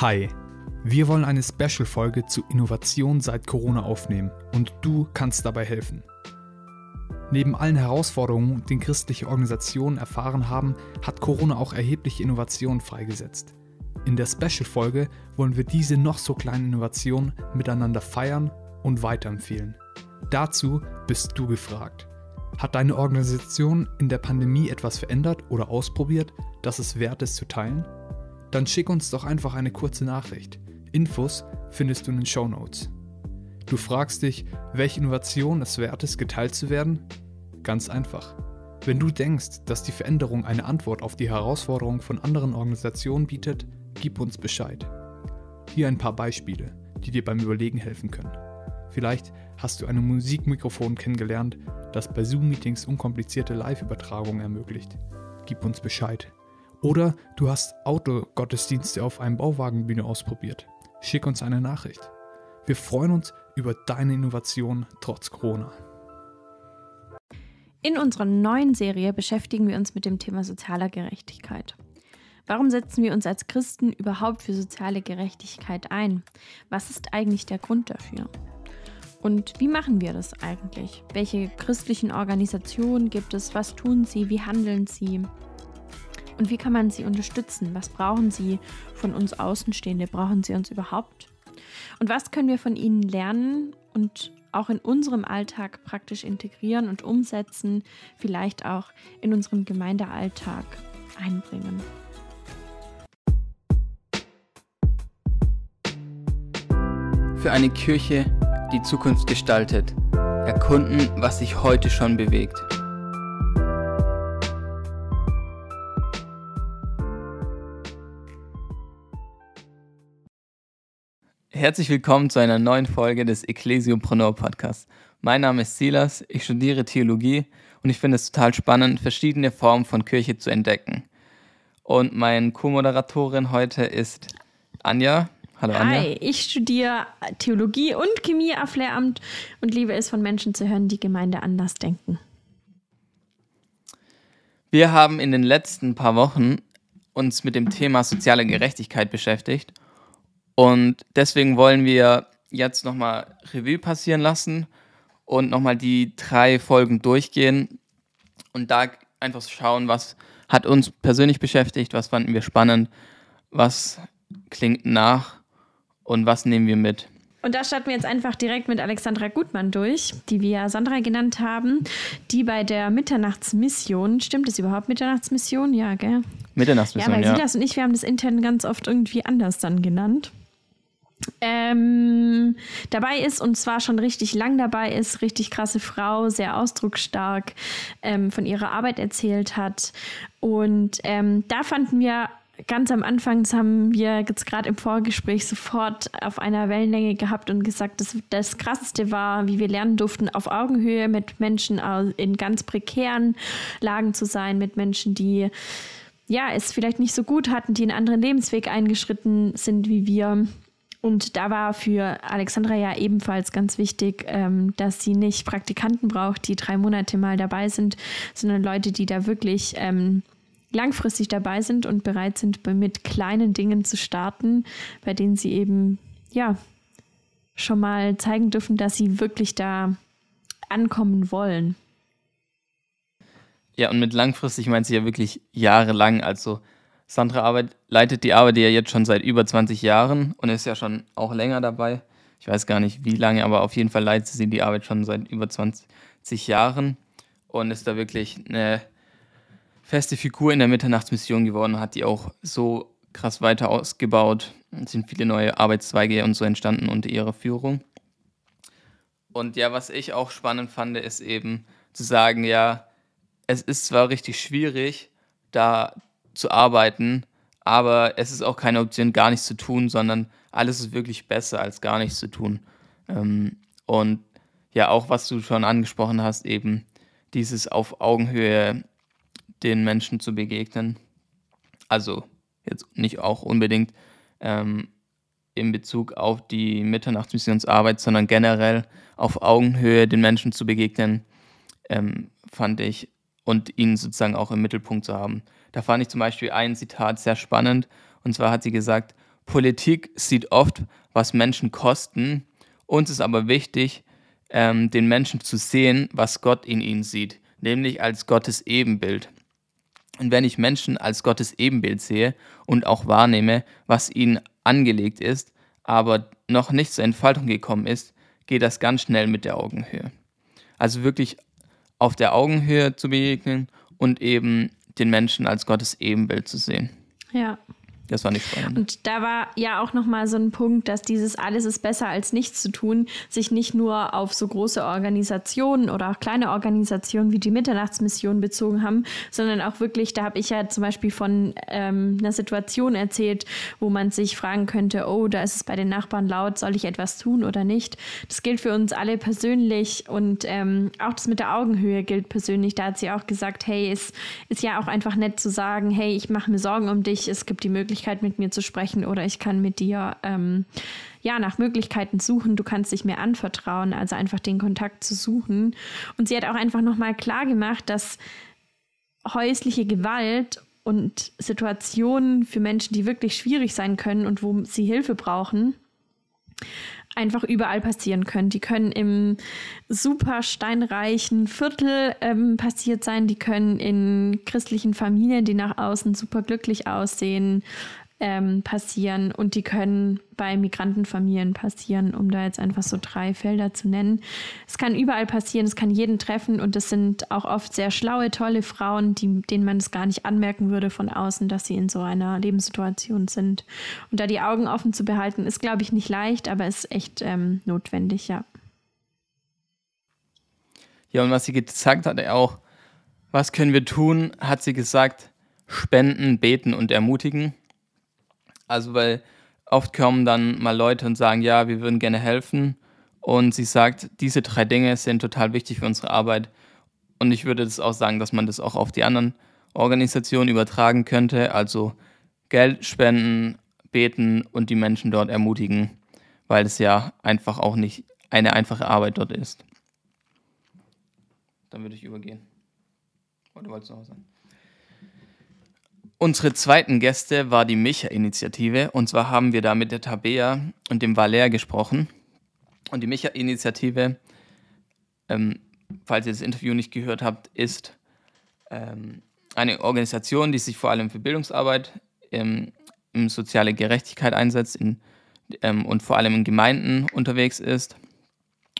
Hi, wir wollen eine Special-Folge zu Innovation seit Corona aufnehmen und du kannst dabei helfen. Neben allen Herausforderungen, die christliche Organisationen erfahren haben, hat Corona auch erhebliche Innovationen freigesetzt. In der Special-Folge wollen wir diese noch so kleinen Innovationen miteinander feiern und weiterempfehlen. Dazu bist du gefragt. Hat deine Organisation in der Pandemie etwas verändert oder ausprobiert, das es wert ist zu teilen? Dann schick uns doch einfach eine kurze Nachricht. Infos findest du in den Show Notes. Du fragst dich, welche Innovation es wert ist, geteilt zu werden? Ganz einfach. Wenn du denkst, dass die Veränderung eine Antwort auf die Herausforderung von anderen Organisationen bietet, gib uns Bescheid. Hier ein paar Beispiele, die dir beim Überlegen helfen können. Vielleicht hast du ein Musikmikrofon kennengelernt, das bei Zoom-Meetings unkomplizierte Live-Übertragungen ermöglicht. Gib uns Bescheid. Oder du hast Autogottesdienste auf einem Bauwagenbühne ausprobiert. Schick uns eine Nachricht. Wir freuen uns über deine Innovation trotz Corona. In unserer neuen Serie beschäftigen wir uns mit dem Thema sozialer Gerechtigkeit. Warum setzen wir uns als Christen überhaupt für soziale Gerechtigkeit ein? Was ist eigentlich der Grund dafür? Und wie machen wir das eigentlich? Welche christlichen Organisationen gibt es? Was tun sie? Wie handeln sie? Und wie kann man sie unterstützen? Was brauchen sie von uns Außenstehende? Brauchen sie uns überhaupt? Und was können wir von ihnen lernen und auch in unserem Alltag praktisch integrieren und umsetzen, vielleicht auch in unserem Gemeindealltag einbringen? Für eine Kirche, die Zukunft gestaltet. Erkunden, was sich heute schon bewegt. Herzlich willkommen zu einer neuen Folge des Ecclesiopreneur Podcasts. Mein Name ist Silas, ich studiere Theologie und ich finde es total spannend, verschiedene Formen von Kirche zu entdecken. Und meine Co-Moderatorin heute ist Anja. Hallo Anja. Hi, ich studiere Theologie und Chemie auf Lehramt und liebe es, von Menschen zu hören, die Gemeinde anders denken. Wir haben in den letzten paar Wochen uns mit dem Thema soziale Gerechtigkeit beschäftigt und deswegen wollen wir jetzt nochmal Revue passieren lassen und nochmal die drei Folgen durchgehen und da einfach schauen, was hat uns persönlich beschäftigt, was fanden wir spannend, was klingt nach und was nehmen wir mit. Und da starten wir jetzt einfach direkt mit Alexandra Gutmann durch, die wir Sandra genannt haben, die bei der Mitternachtsmission, stimmt es überhaupt, Mitternachtsmission? Ja, gell? Mitternachtsmission, ja. Weil ja. Silas und ich, wir haben das intern ganz oft irgendwie anders dann genannt ähm, dabei ist und zwar schon richtig lang dabei ist, richtig krasse Frau, sehr ausdrucksstark ähm, von ihrer Arbeit erzählt hat. Und ähm, da fanden wir ganz am Anfang, das haben wir jetzt gerade im Vorgespräch sofort auf einer Wellenlänge gehabt und gesagt, dass das Krasseste war, wie wir lernen durften, auf Augenhöhe mit Menschen in ganz prekären Lagen zu sein, mit Menschen, die ja, es vielleicht nicht so gut hatten, die einen anderen Lebensweg eingeschritten sind wie wir und da war für Alexandra ja ebenfalls ganz wichtig, ähm, dass sie nicht Praktikanten braucht, die drei Monate mal dabei sind, sondern Leute, die da wirklich ähm, langfristig dabei sind und bereit sind, mit kleinen Dingen zu starten, bei denen sie eben, ja, schon mal zeigen dürfen, dass sie wirklich da ankommen wollen. Ja, und mit langfristig meint sie ja wirklich jahrelang. Also Sandra Arbeit, leitet die Arbeit ja jetzt schon seit über 20 Jahren und ist ja schon auch länger dabei. Ich weiß gar nicht wie lange, aber auf jeden Fall leitet sie die Arbeit schon seit über 20 Jahren und ist da wirklich eine feste Figur in der Mitternachtsmission geworden, hat die auch so krass weiter ausgebaut. Es sind viele neue Arbeitszweige und so entstanden unter ihrer Führung. Und ja, was ich auch spannend fand, ist eben zu sagen, ja, es ist zwar richtig schwierig, da zu arbeiten, aber es ist auch keine Option, gar nichts zu tun, sondern alles ist wirklich besser, als gar nichts zu tun. Ähm, und ja, auch was du schon angesprochen hast, eben dieses auf Augenhöhe den Menschen zu begegnen. Also jetzt nicht auch unbedingt ähm, in Bezug auf die Mitternachtsmissionsarbeit, sondern generell auf Augenhöhe den Menschen zu begegnen, ähm, fand ich und ihn sozusagen auch im Mittelpunkt zu haben. Da fand ich zum Beispiel ein Zitat sehr spannend. Und zwar hat sie gesagt, Politik sieht oft, was Menschen kosten. Uns ist aber wichtig, ähm, den Menschen zu sehen, was Gott in ihnen sieht, nämlich als Gottes Ebenbild. Und wenn ich Menschen als Gottes Ebenbild sehe und auch wahrnehme, was ihnen angelegt ist, aber noch nicht zur Entfaltung gekommen ist, geht das ganz schnell mit der Augenhöhe. Also wirklich auf der Augenhöhe zu begegnen und eben den Menschen als Gottes Ebenbild zu sehen. Ja. Das war nicht spannend. Und da war ja auch nochmal so ein Punkt, dass dieses alles ist besser als nichts zu tun, sich nicht nur auf so große Organisationen oder auch kleine Organisationen wie die Mitternachtsmission bezogen haben, sondern auch wirklich, da habe ich ja zum Beispiel von ähm, einer Situation erzählt, wo man sich fragen könnte, oh, da ist es bei den Nachbarn laut, soll ich etwas tun oder nicht? Das gilt für uns alle persönlich und ähm, auch das mit der Augenhöhe gilt persönlich. Da hat sie auch gesagt, hey, es ist ja auch einfach nett zu sagen, hey, ich mache mir Sorgen um dich, es gibt die Möglichkeit, Möglichkeit, mit mir zu sprechen oder ich kann mit dir ähm, ja nach Möglichkeiten suchen. Du kannst dich mir anvertrauen, also einfach den Kontakt zu suchen. Und sie hat auch einfach nochmal klar gemacht, dass häusliche Gewalt und Situationen für Menschen, die wirklich schwierig sein können und wo sie Hilfe brauchen, einfach überall passieren können. Die können im super steinreichen Viertel ähm, passiert sein, die können in christlichen Familien, die nach außen super glücklich aussehen, ähm, passieren und die können bei Migrantenfamilien passieren, um da jetzt einfach so drei Felder zu nennen. Es kann überall passieren, es kann jeden treffen und es sind auch oft sehr schlaue, tolle Frauen, die, denen man es gar nicht anmerken würde von außen, dass sie in so einer Lebenssituation sind. Und da die Augen offen zu behalten, ist, glaube ich, nicht leicht, aber ist echt ähm, notwendig, ja. Ja, und was sie gesagt hat, auch, was können wir tun, hat sie gesagt, spenden, beten und ermutigen. Also, weil oft kommen dann mal Leute und sagen, ja, wir würden gerne helfen. Und sie sagt, diese drei Dinge sind total wichtig für unsere Arbeit. Und ich würde das auch sagen, dass man das auch auf die anderen Organisationen übertragen könnte. Also Geld spenden, beten und die Menschen dort ermutigen, weil es ja einfach auch nicht eine einfache Arbeit dort ist. Dann würde ich übergehen. Oder wolltest du noch was sagen? Unsere zweiten Gäste war die Micha-Initiative. Und zwar haben wir da mit der Tabea und dem Valer gesprochen. Und die Micha-Initiative, ähm, falls ihr das Interview nicht gehört habt, ist ähm, eine Organisation, die sich vor allem für Bildungsarbeit, ähm, in soziale Gerechtigkeit einsetzt in, ähm, und vor allem in Gemeinden unterwegs ist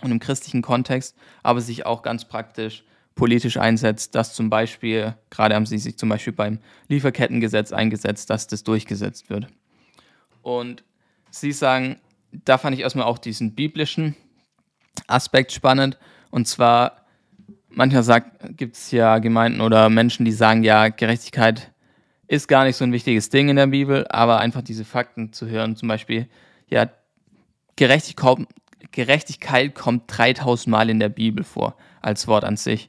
und im christlichen Kontext, aber sich auch ganz praktisch politisch einsetzt, dass zum Beispiel, gerade haben sie sich zum Beispiel beim Lieferkettengesetz eingesetzt, dass das durchgesetzt wird. Und sie sagen, da fand ich erstmal auch diesen biblischen Aspekt spannend. Und zwar, manchmal gibt es ja Gemeinden oder Menschen, die sagen, ja, Gerechtigkeit ist gar nicht so ein wichtiges Ding in der Bibel, aber einfach diese Fakten zu hören, zum Beispiel, ja, Gerechtigkeit, Gerechtigkeit kommt 3000 Mal in der Bibel vor, als Wort an sich.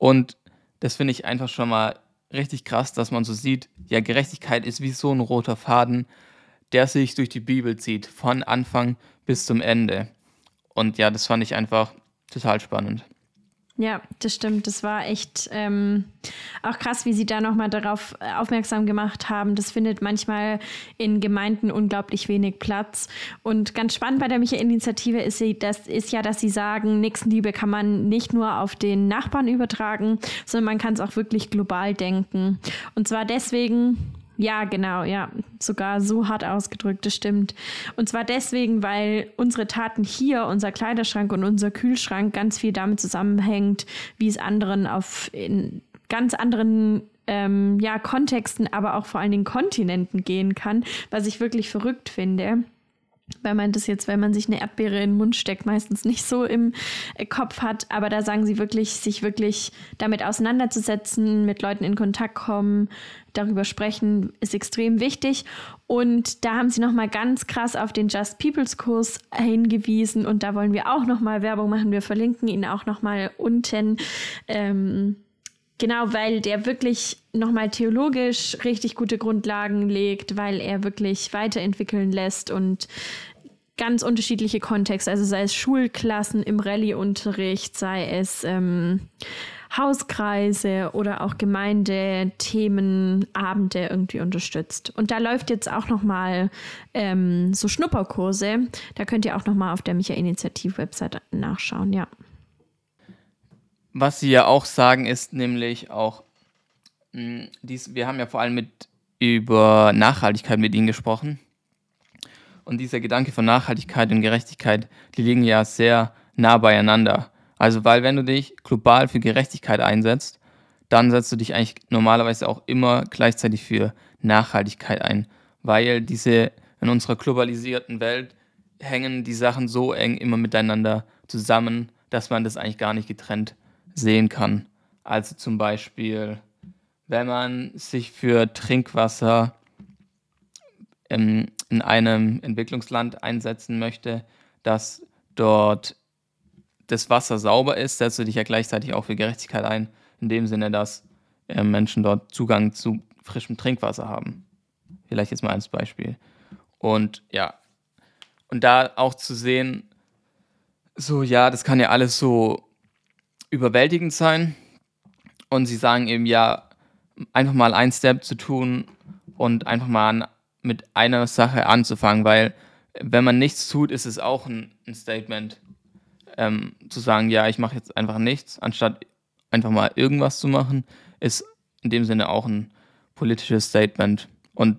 Und das finde ich einfach schon mal richtig krass, dass man so sieht, ja, Gerechtigkeit ist wie so ein roter Faden, der sich durch die Bibel zieht, von Anfang bis zum Ende. Und ja, das fand ich einfach total spannend. Ja, das stimmt. Das war echt ähm, auch krass, wie Sie da nochmal darauf äh, aufmerksam gemacht haben. Das findet manchmal in Gemeinden unglaublich wenig Platz. Und ganz spannend bei der Micha-Initiative ist, das ist ja, dass Sie sagen, Nächstenliebe kann man nicht nur auf den Nachbarn übertragen, sondern man kann es auch wirklich global denken. Und zwar deswegen, ja, genau, ja. Sogar so hart ausgedrückt, das stimmt. Und zwar deswegen, weil unsere Taten hier, unser Kleiderschrank und unser Kühlschrank ganz viel damit zusammenhängt, wie es anderen auf in ganz anderen ähm, ja, Kontexten, aber auch vor allen Dingen Kontinenten gehen kann, was ich wirklich verrückt finde weil man das jetzt, wenn man sich eine Erdbeere in den Mund steckt, meistens nicht so im äh, Kopf hat. Aber da sagen sie wirklich, sich wirklich damit auseinanderzusetzen, mit Leuten in Kontakt kommen, darüber sprechen, ist extrem wichtig. Und da haben sie nochmal ganz krass auf den Just Peoples Kurs hingewiesen. Und da wollen wir auch nochmal Werbung machen. Wir verlinken ihn auch nochmal unten. Ähm, Genau, weil der wirklich nochmal theologisch richtig gute Grundlagen legt, weil er wirklich weiterentwickeln lässt und ganz unterschiedliche Kontexte, also sei es Schulklassen im Rallye-Unterricht, sei es ähm, Hauskreise oder auch Gemeindethemen, Abende irgendwie unterstützt. Und da läuft jetzt auch nochmal ähm, so Schnupperkurse. Da könnt ihr auch nochmal auf der Micha-Initiativ-Website nachschauen, ja. Was sie ja auch sagen, ist nämlich auch, mh, hm, dies, wir haben ja vor allem mit über Nachhaltigkeit mit ihnen gesprochen. Und dieser Gedanke von Nachhaltigkeit und Gerechtigkeit, die liegen ja sehr nah beieinander. Also, weil wenn du dich global für Gerechtigkeit einsetzt, dann setzt du dich eigentlich normalerweise auch immer gleichzeitig für Nachhaltigkeit ein, weil diese in unserer globalisierten Welt hängen die Sachen so eng immer miteinander zusammen, dass man das eigentlich gar nicht getrennt sehen kann. Also zum Beispiel, wenn man sich für Trinkwasser in, in einem Entwicklungsland einsetzen möchte, dass dort das Wasser sauber ist, setzt du dich ja gleichzeitig auch für Gerechtigkeit ein, in dem Sinne, dass äh, Menschen dort Zugang zu frischem Trinkwasser haben. Vielleicht jetzt mal als Beispiel. Und ja, und da auch zu sehen, so ja, das kann ja alles so überwältigend sein. Und sie sagen eben, ja, einfach mal ein Step zu tun und einfach mal an, mit einer Sache anzufangen, weil wenn man nichts tut, ist es auch ein, ein Statement ähm, zu sagen, ja, ich mache jetzt einfach nichts, anstatt einfach mal irgendwas zu machen, ist in dem Sinne auch ein politisches Statement und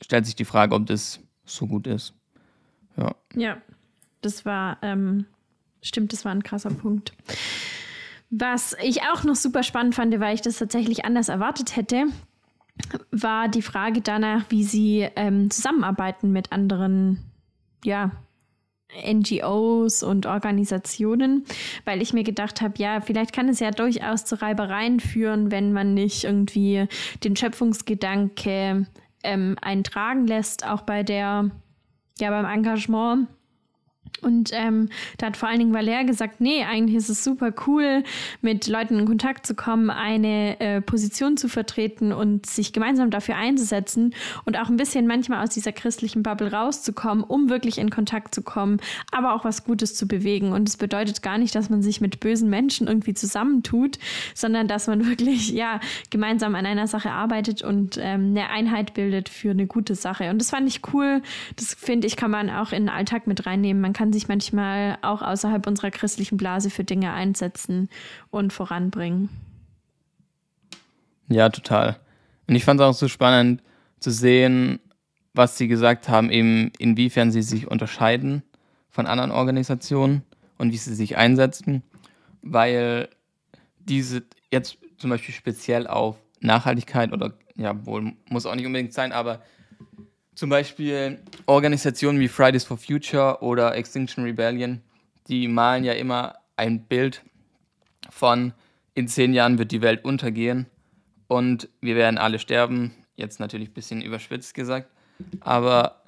stellt sich die Frage, ob das so gut ist. Ja. Ja, das war, ähm, stimmt, das war ein krasser Punkt. Was ich auch noch super spannend fand, weil ich das tatsächlich anders erwartet hätte, war die Frage danach, wie sie ähm, zusammenarbeiten mit anderen, ja, NGOs und Organisationen, weil ich mir gedacht habe, ja, vielleicht kann es ja durchaus zu Reibereien führen, wenn man nicht irgendwie den Schöpfungsgedanke ähm, eintragen lässt, auch bei der, ja, beim Engagement und ähm, da hat vor allen Dingen Valer gesagt, nee, eigentlich ist es super cool, mit Leuten in Kontakt zu kommen, eine äh, Position zu vertreten und sich gemeinsam dafür einzusetzen und auch ein bisschen manchmal aus dieser christlichen Bubble rauszukommen, um wirklich in Kontakt zu kommen, aber auch was Gutes zu bewegen. Und es bedeutet gar nicht, dass man sich mit bösen Menschen irgendwie zusammentut, sondern dass man wirklich, ja, gemeinsam an einer Sache arbeitet und ähm, eine Einheit bildet für eine gute Sache. Und das fand ich cool. Das finde ich, kann man auch in den Alltag mit reinnehmen. Man kann sich manchmal auch außerhalb unserer christlichen Blase für Dinge einsetzen und voranbringen. Ja, total. Und ich fand es auch so spannend zu sehen, was Sie gesagt haben, eben inwiefern Sie sich unterscheiden von anderen Organisationen und wie sie sich einsetzen, weil diese jetzt zum Beispiel speziell auf Nachhaltigkeit oder ja, wohl muss auch nicht unbedingt sein, aber zum Beispiel Organisationen wie Fridays for Future oder Extinction Rebellion, die malen ja immer ein Bild von, in zehn Jahren wird die Welt untergehen und wir werden alle sterben. Jetzt natürlich ein bisschen überschwitzt gesagt, aber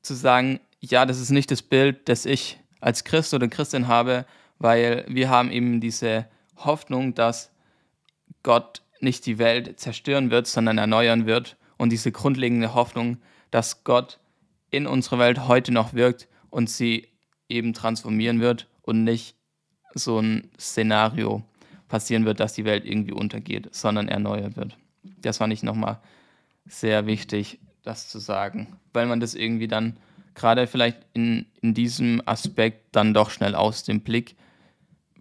zu sagen, ja, das ist nicht das Bild, das ich als Christ oder Christin habe, weil wir haben eben diese Hoffnung, dass Gott nicht die Welt zerstören wird, sondern erneuern wird. Und diese grundlegende Hoffnung, dass Gott in unserer Welt heute noch wirkt und sie eben transformieren wird und nicht so ein Szenario passieren wird, dass die Welt irgendwie untergeht, sondern erneuert wird. Das fand ich nochmal sehr wichtig, das zu sagen, weil man das irgendwie dann gerade vielleicht in, in diesem Aspekt dann doch schnell aus dem Blick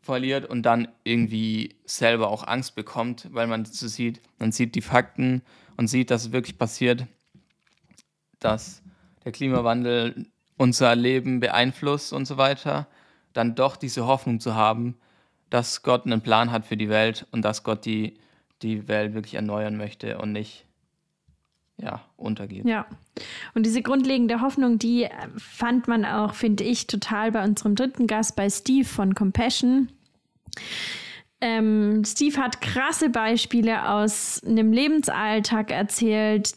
verliert und dann irgendwie selber auch Angst bekommt, weil man so sieht, man sieht die Fakten und sieht, dass es wirklich passiert dass der Klimawandel unser Leben beeinflusst und so weiter, dann doch diese Hoffnung zu haben, dass Gott einen Plan hat für die Welt und dass Gott die, die Welt wirklich erneuern möchte und nicht ja, untergeht. Ja, und diese grundlegende Hoffnung, die fand man auch, finde ich, total bei unserem dritten Gast, bei Steve von Compassion. Ähm, Steve hat krasse Beispiele aus einem Lebensalltag erzählt,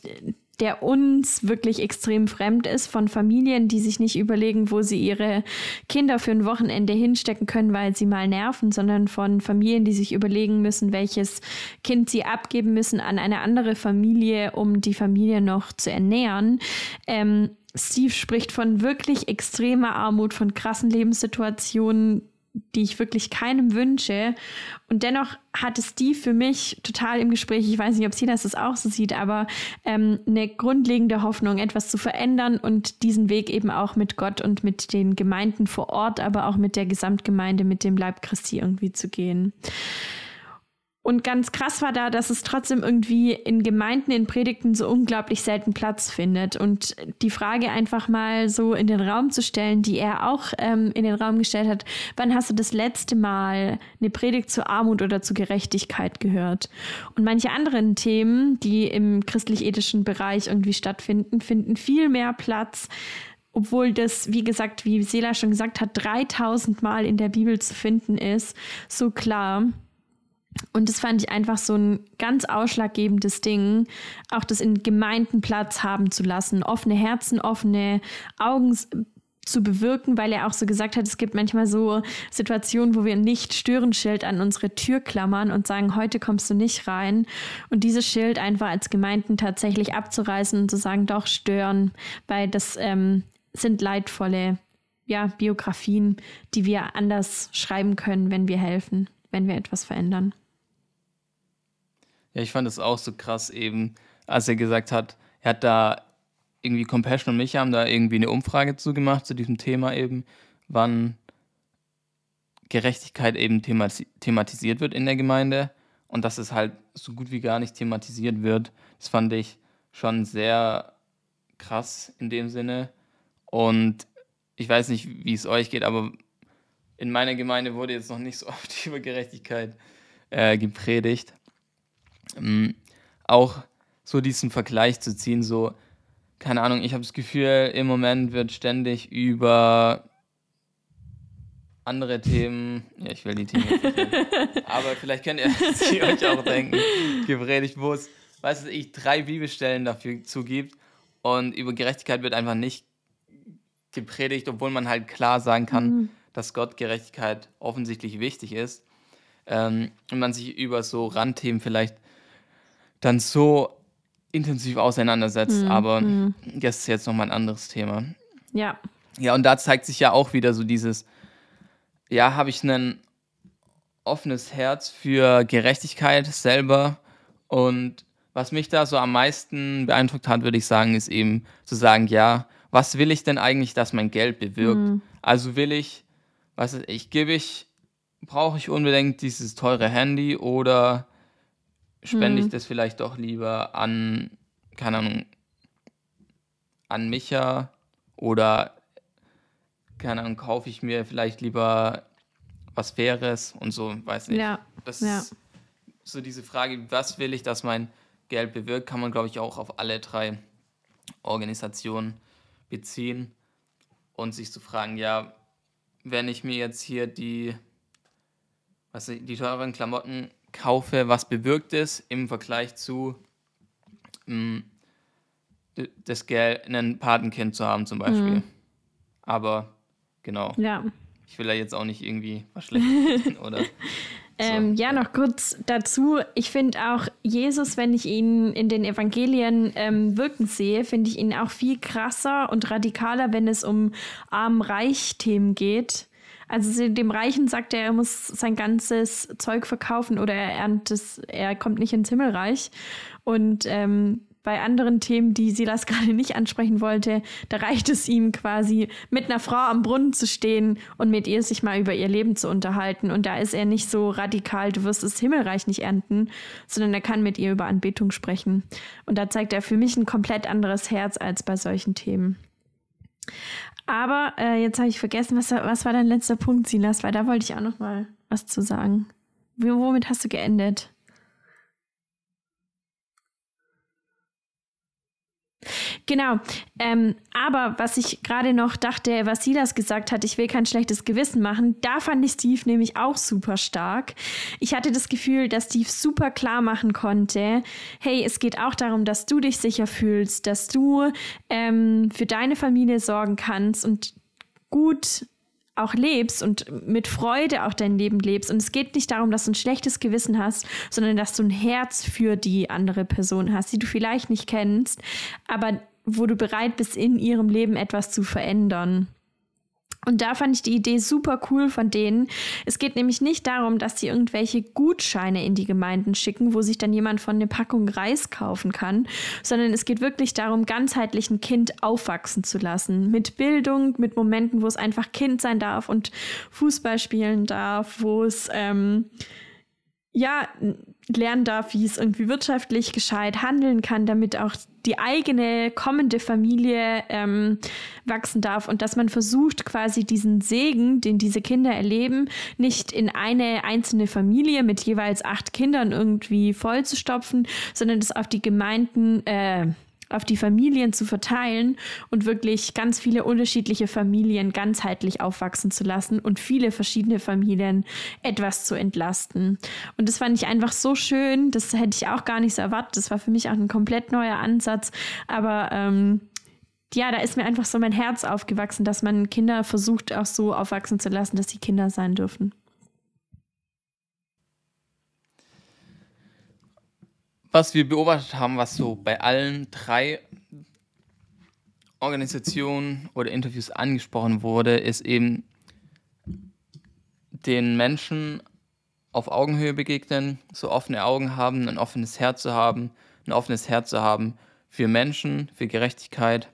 der uns wirklich extrem fremd ist, von Familien, die sich nicht überlegen, wo sie ihre Kinder für ein Wochenende hinstecken können, weil sie mal nerven, sondern von Familien, die sich überlegen müssen, welches Kind sie abgeben müssen an eine andere Familie, um die Familie noch zu ernähren. Ähm, Steve spricht von wirklich extremer Armut, von krassen Lebenssituationen, die ich wirklich keinem wünsche. Und dennoch hat es die für mich total im Gespräch, ich weiß nicht, ob sie das auch so sieht, aber ähm, eine grundlegende Hoffnung, etwas zu verändern und diesen Weg eben auch mit Gott und mit den Gemeinden vor Ort, aber auch mit der Gesamtgemeinde, mit dem Leib Christi irgendwie zu gehen. Und ganz krass war da, dass es trotzdem irgendwie in Gemeinden, in Predigten so unglaublich selten Platz findet. Und die Frage einfach mal so in den Raum zu stellen, die er auch ähm, in den Raum gestellt hat, wann hast du das letzte Mal eine Predigt zur Armut oder zur Gerechtigkeit gehört? Und manche anderen Themen, die im christlich-ethischen Bereich irgendwie stattfinden, finden viel mehr Platz obwohl das, wie gesagt, wie Sela schon gesagt hat, 3000 Mal in der Bibel zu finden ist, so klar. Und das fand ich einfach so ein ganz ausschlaggebendes Ding, auch das in Gemeinden Platz haben zu lassen, offene Herzen, offene Augen zu bewirken, weil er auch so gesagt hat, es gibt manchmal so Situationen, wo wir nicht Störenschild an unsere Tür klammern und sagen, heute kommst du nicht rein. Und dieses Schild einfach als Gemeinden tatsächlich abzureißen und zu sagen, doch stören, weil das ähm, sind leidvolle ja, Biografien, die wir anders schreiben können, wenn wir helfen, wenn wir etwas verändern. Ja, ich fand es auch so krass eben, als er gesagt hat, er hat da irgendwie Compassion und mich haben da irgendwie eine Umfrage zugemacht zu diesem Thema eben, wann Gerechtigkeit eben thematisiert wird in der Gemeinde und dass es halt so gut wie gar nicht thematisiert wird. Das fand ich schon sehr krass in dem Sinne. Und ich weiß nicht, wie es euch geht, aber in meiner Gemeinde wurde jetzt noch nicht so oft über Gerechtigkeit äh, gepredigt ähm, auch so diesen Vergleich zu ziehen, so, keine Ahnung, ich habe das Gefühl, im Moment wird ständig über andere Themen, ja, ich will die Themen nicht aber vielleicht könnt ihr sie euch auch denken, gepredigt, wo es, weiß ich, drei Bibelstellen dafür zugibt und über Gerechtigkeit wird einfach nicht gepredigt, obwohl man halt klar sagen kann, mhm. dass Gott Gerechtigkeit offensichtlich wichtig ist ähm, und man sich über so Randthemen vielleicht dann so intensiv auseinandersetzt. Mhm. Aber mhm. das ist jetzt nochmal ein anderes Thema. Ja. Ja, und da zeigt sich ja auch wieder so dieses, ja, habe ich ein offenes Herz für Gerechtigkeit selber. Und was mich da so am meisten beeindruckt hat, würde ich sagen, ist eben zu sagen, ja, was will ich denn eigentlich, dass mein Geld bewirkt? Mhm. Also will ich, was ich gebe ich, brauche ich unbedingt dieses teure Handy oder spende ich hm. das vielleicht doch lieber an, keine Ahnung, an Micha oder, keine Ahnung, kaufe ich mir vielleicht lieber was Faires und so, weiß nicht. Ja. Das ja. ist so diese Frage, was will ich, dass mein Geld bewirkt, kann man, glaube ich, auch auf alle drei Organisationen beziehen und sich zu fragen, ja, wenn ich mir jetzt hier die, was die teuren Klamotten kaufe, was bewirkt es im Vergleich zu mh, mm, das Geld, ein Patenkind zu haben zum Beispiel. Mhm. Aber genau. Ja. Ich will da jetzt auch nicht irgendwie was Schlechtes oder. Ähm, ja, noch kurz dazu. Ich finde auch Jesus, wenn ich ihn in den Evangelien ähm, wirken sehe, finde ich ihn auch viel krasser und radikaler, wenn es um Arm-Reich-Themen geht. Also dem Reichen sagt er, er muss sein ganzes Zeug verkaufen oder er erntet er kommt nicht ins Himmelreich. Und ähm, bei anderen Themen, die Silas gerade nicht ansprechen wollte, da reicht es ihm quasi, mit einer Frau am Brunnen zu stehen und mit ihr sich mal über ihr Leben zu unterhalten. Und da ist er nicht so radikal, du wirst das Himmelreich nicht ernten, sondern er kann mit ihr über Anbetung sprechen. Und da zeigt er für mich ein komplett anderes Herz als bei solchen Themen. Aber äh, jetzt habe ich vergessen, was, was war dein letzter Punkt, Silas? Weil da wollte ich auch noch mal was zu sagen. Womit hast du geendet? Genau. Ähm, aber was ich gerade noch dachte, was Silas gesagt hat, ich will kein schlechtes Gewissen machen, da fand ich Steve nämlich auch super stark. Ich hatte das Gefühl, dass Steve super klar machen konnte, hey, es geht auch darum, dass du dich sicher fühlst, dass du ähm, für deine Familie sorgen kannst und gut auch lebst und mit Freude auch dein Leben lebst. Und es geht nicht darum, dass du ein schlechtes Gewissen hast, sondern dass du ein Herz für die andere Person hast, die du vielleicht nicht kennst, aber wo du bereit bist, in ihrem Leben etwas zu verändern. Und da fand ich die Idee super cool von denen. Es geht nämlich nicht darum, dass sie irgendwelche Gutscheine in die Gemeinden schicken, wo sich dann jemand von eine Packung Reis kaufen kann, sondern es geht wirklich darum, ganzheitlich ein Kind aufwachsen zu lassen. Mit Bildung, mit Momenten, wo es einfach Kind sein darf und Fußball spielen darf, wo es ähm, ja, lernen darf, wie es irgendwie wirtschaftlich gescheit handeln kann, damit auch die eigene kommende Familie ähm, wachsen darf und dass man versucht, quasi diesen Segen, den diese Kinder erleben, nicht in eine einzelne Familie mit jeweils acht Kindern irgendwie vollzustopfen, sondern das auf die Gemeinden äh, auf die Familien zu verteilen und wirklich ganz viele unterschiedliche Familien ganzheitlich aufwachsen zu lassen und viele verschiedene Familien etwas zu entlasten. Und das fand ich einfach so schön. Das hätte ich auch gar nicht so erwartet. Das war für mich auch ein komplett neuer Ansatz. Aber ähm, ja, da ist mir einfach so mein Herz aufgewachsen, dass man Kinder versucht auch so aufwachsen zu lassen, dass sie Kinder sein dürfen. Was wir beobachtet haben, was so bei allen drei Organisationen oder Interviews angesprochen wurde, ist eben den Menschen auf Augenhöhe begegnen, so offene Augen haben, ein offenes Herz zu haben, ein offenes Herz zu haben für Menschen, für Gerechtigkeit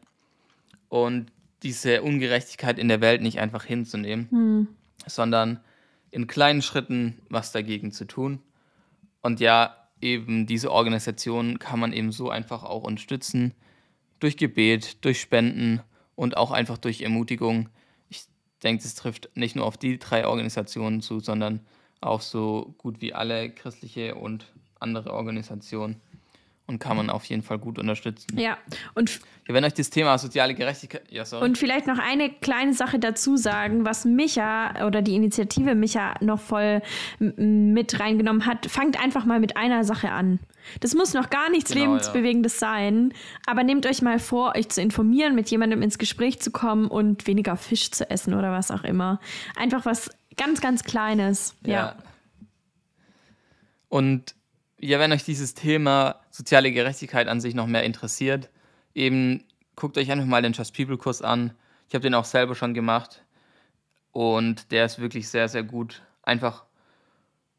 und diese Ungerechtigkeit in der Welt nicht einfach hinzunehmen, hm. sondern in kleinen Schritten was dagegen zu tun. Und ja, eben diese Organisation kann man eben so einfach auch unterstützen. Durch Gebet, durch Spenden und auch einfach durch Ermutigung. Ich denke, das trifft nicht nur auf die drei Organisationen zu, sondern auch so gut wie alle christliche und andere Organisationen und kann man auf jeden Fall gut unterstützen. Ja, und ja, wenn euch das Thema soziale Gerechtigkeit. Ja, sorry. Und vielleicht noch eine kleine Sache dazu sagen, was Micha oder die Initiative Micha noch voll mit reingenommen hat. Fangt einfach mal mit einer Sache an. Das muss noch gar nichts genau, Lebensbewegendes ja. sein, aber nehmt euch mal vor, euch zu informieren, mit jemandem ins Gespräch zu kommen und weniger Fisch zu essen oder was auch immer. Einfach was ganz, ganz Kleines. ja. ja. Und ja, wenn euch dieses Thema soziale Gerechtigkeit an sich noch mehr interessiert, eben guckt euch einfach mal den Just People Kurs an. Ich habe den auch selber schon gemacht und der ist wirklich sehr, sehr gut. Einfach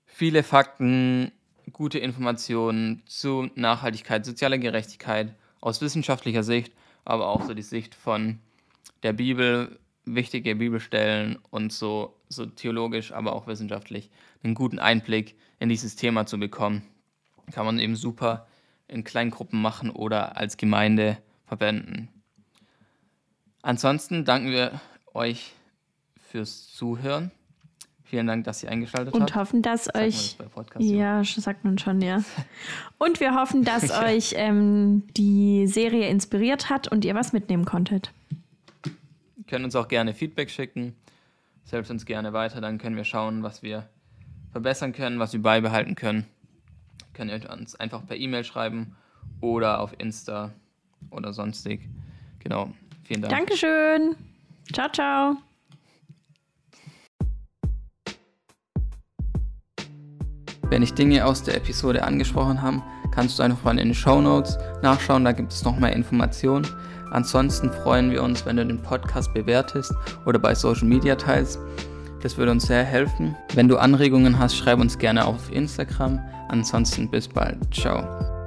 viele Fakten, gute Informationen zu Nachhaltigkeit, sozialer Gerechtigkeit aus wissenschaftlicher Sicht, aber auch so die Sicht von der Bibel, wichtige Bibelstellen und so, so theologisch, aber auch wissenschaftlich einen guten Einblick in dieses Thema zu bekommen kann man eben super in Kleingruppen machen oder als Gemeinde verwenden. Ansonsten danken wir euch fürs Zuhören. Vielen Dank, dass ihr eingeschaltet und habt. Und hoffen, dass sagt euch. Das ja, sagt man schon, ja. Und wir hoffen, dass ja. euch ähm, die Serie inspiriert hat und ihr was mitnehmen konntet. Ihr könnt uns auch gerne Feedback schicken. Selbst uns gerne weiter, dann können wir schauen, was wir verbessern können, was wir beibehalten können könnt ihr uns einfach per E-Mail schreiben oder auf Insta oder sonstig. Genau. Vielen Dank. Dankeschön. Ciao, ciao. Wenn ich Dinge aus der Episode angesprochen habe, kannst du einfach mal in den Show Notes nachschauen, da gibt es noch mehr Informationen. Ansonsten freuen wir uns, wenn du den Podcast bewertest oder bei Social Media teilst. Das würde uns sehr helfen. Wenn du Anregungen hast, schreib uns gerne auf Instagram. Ansonsten bis bald. Ciao.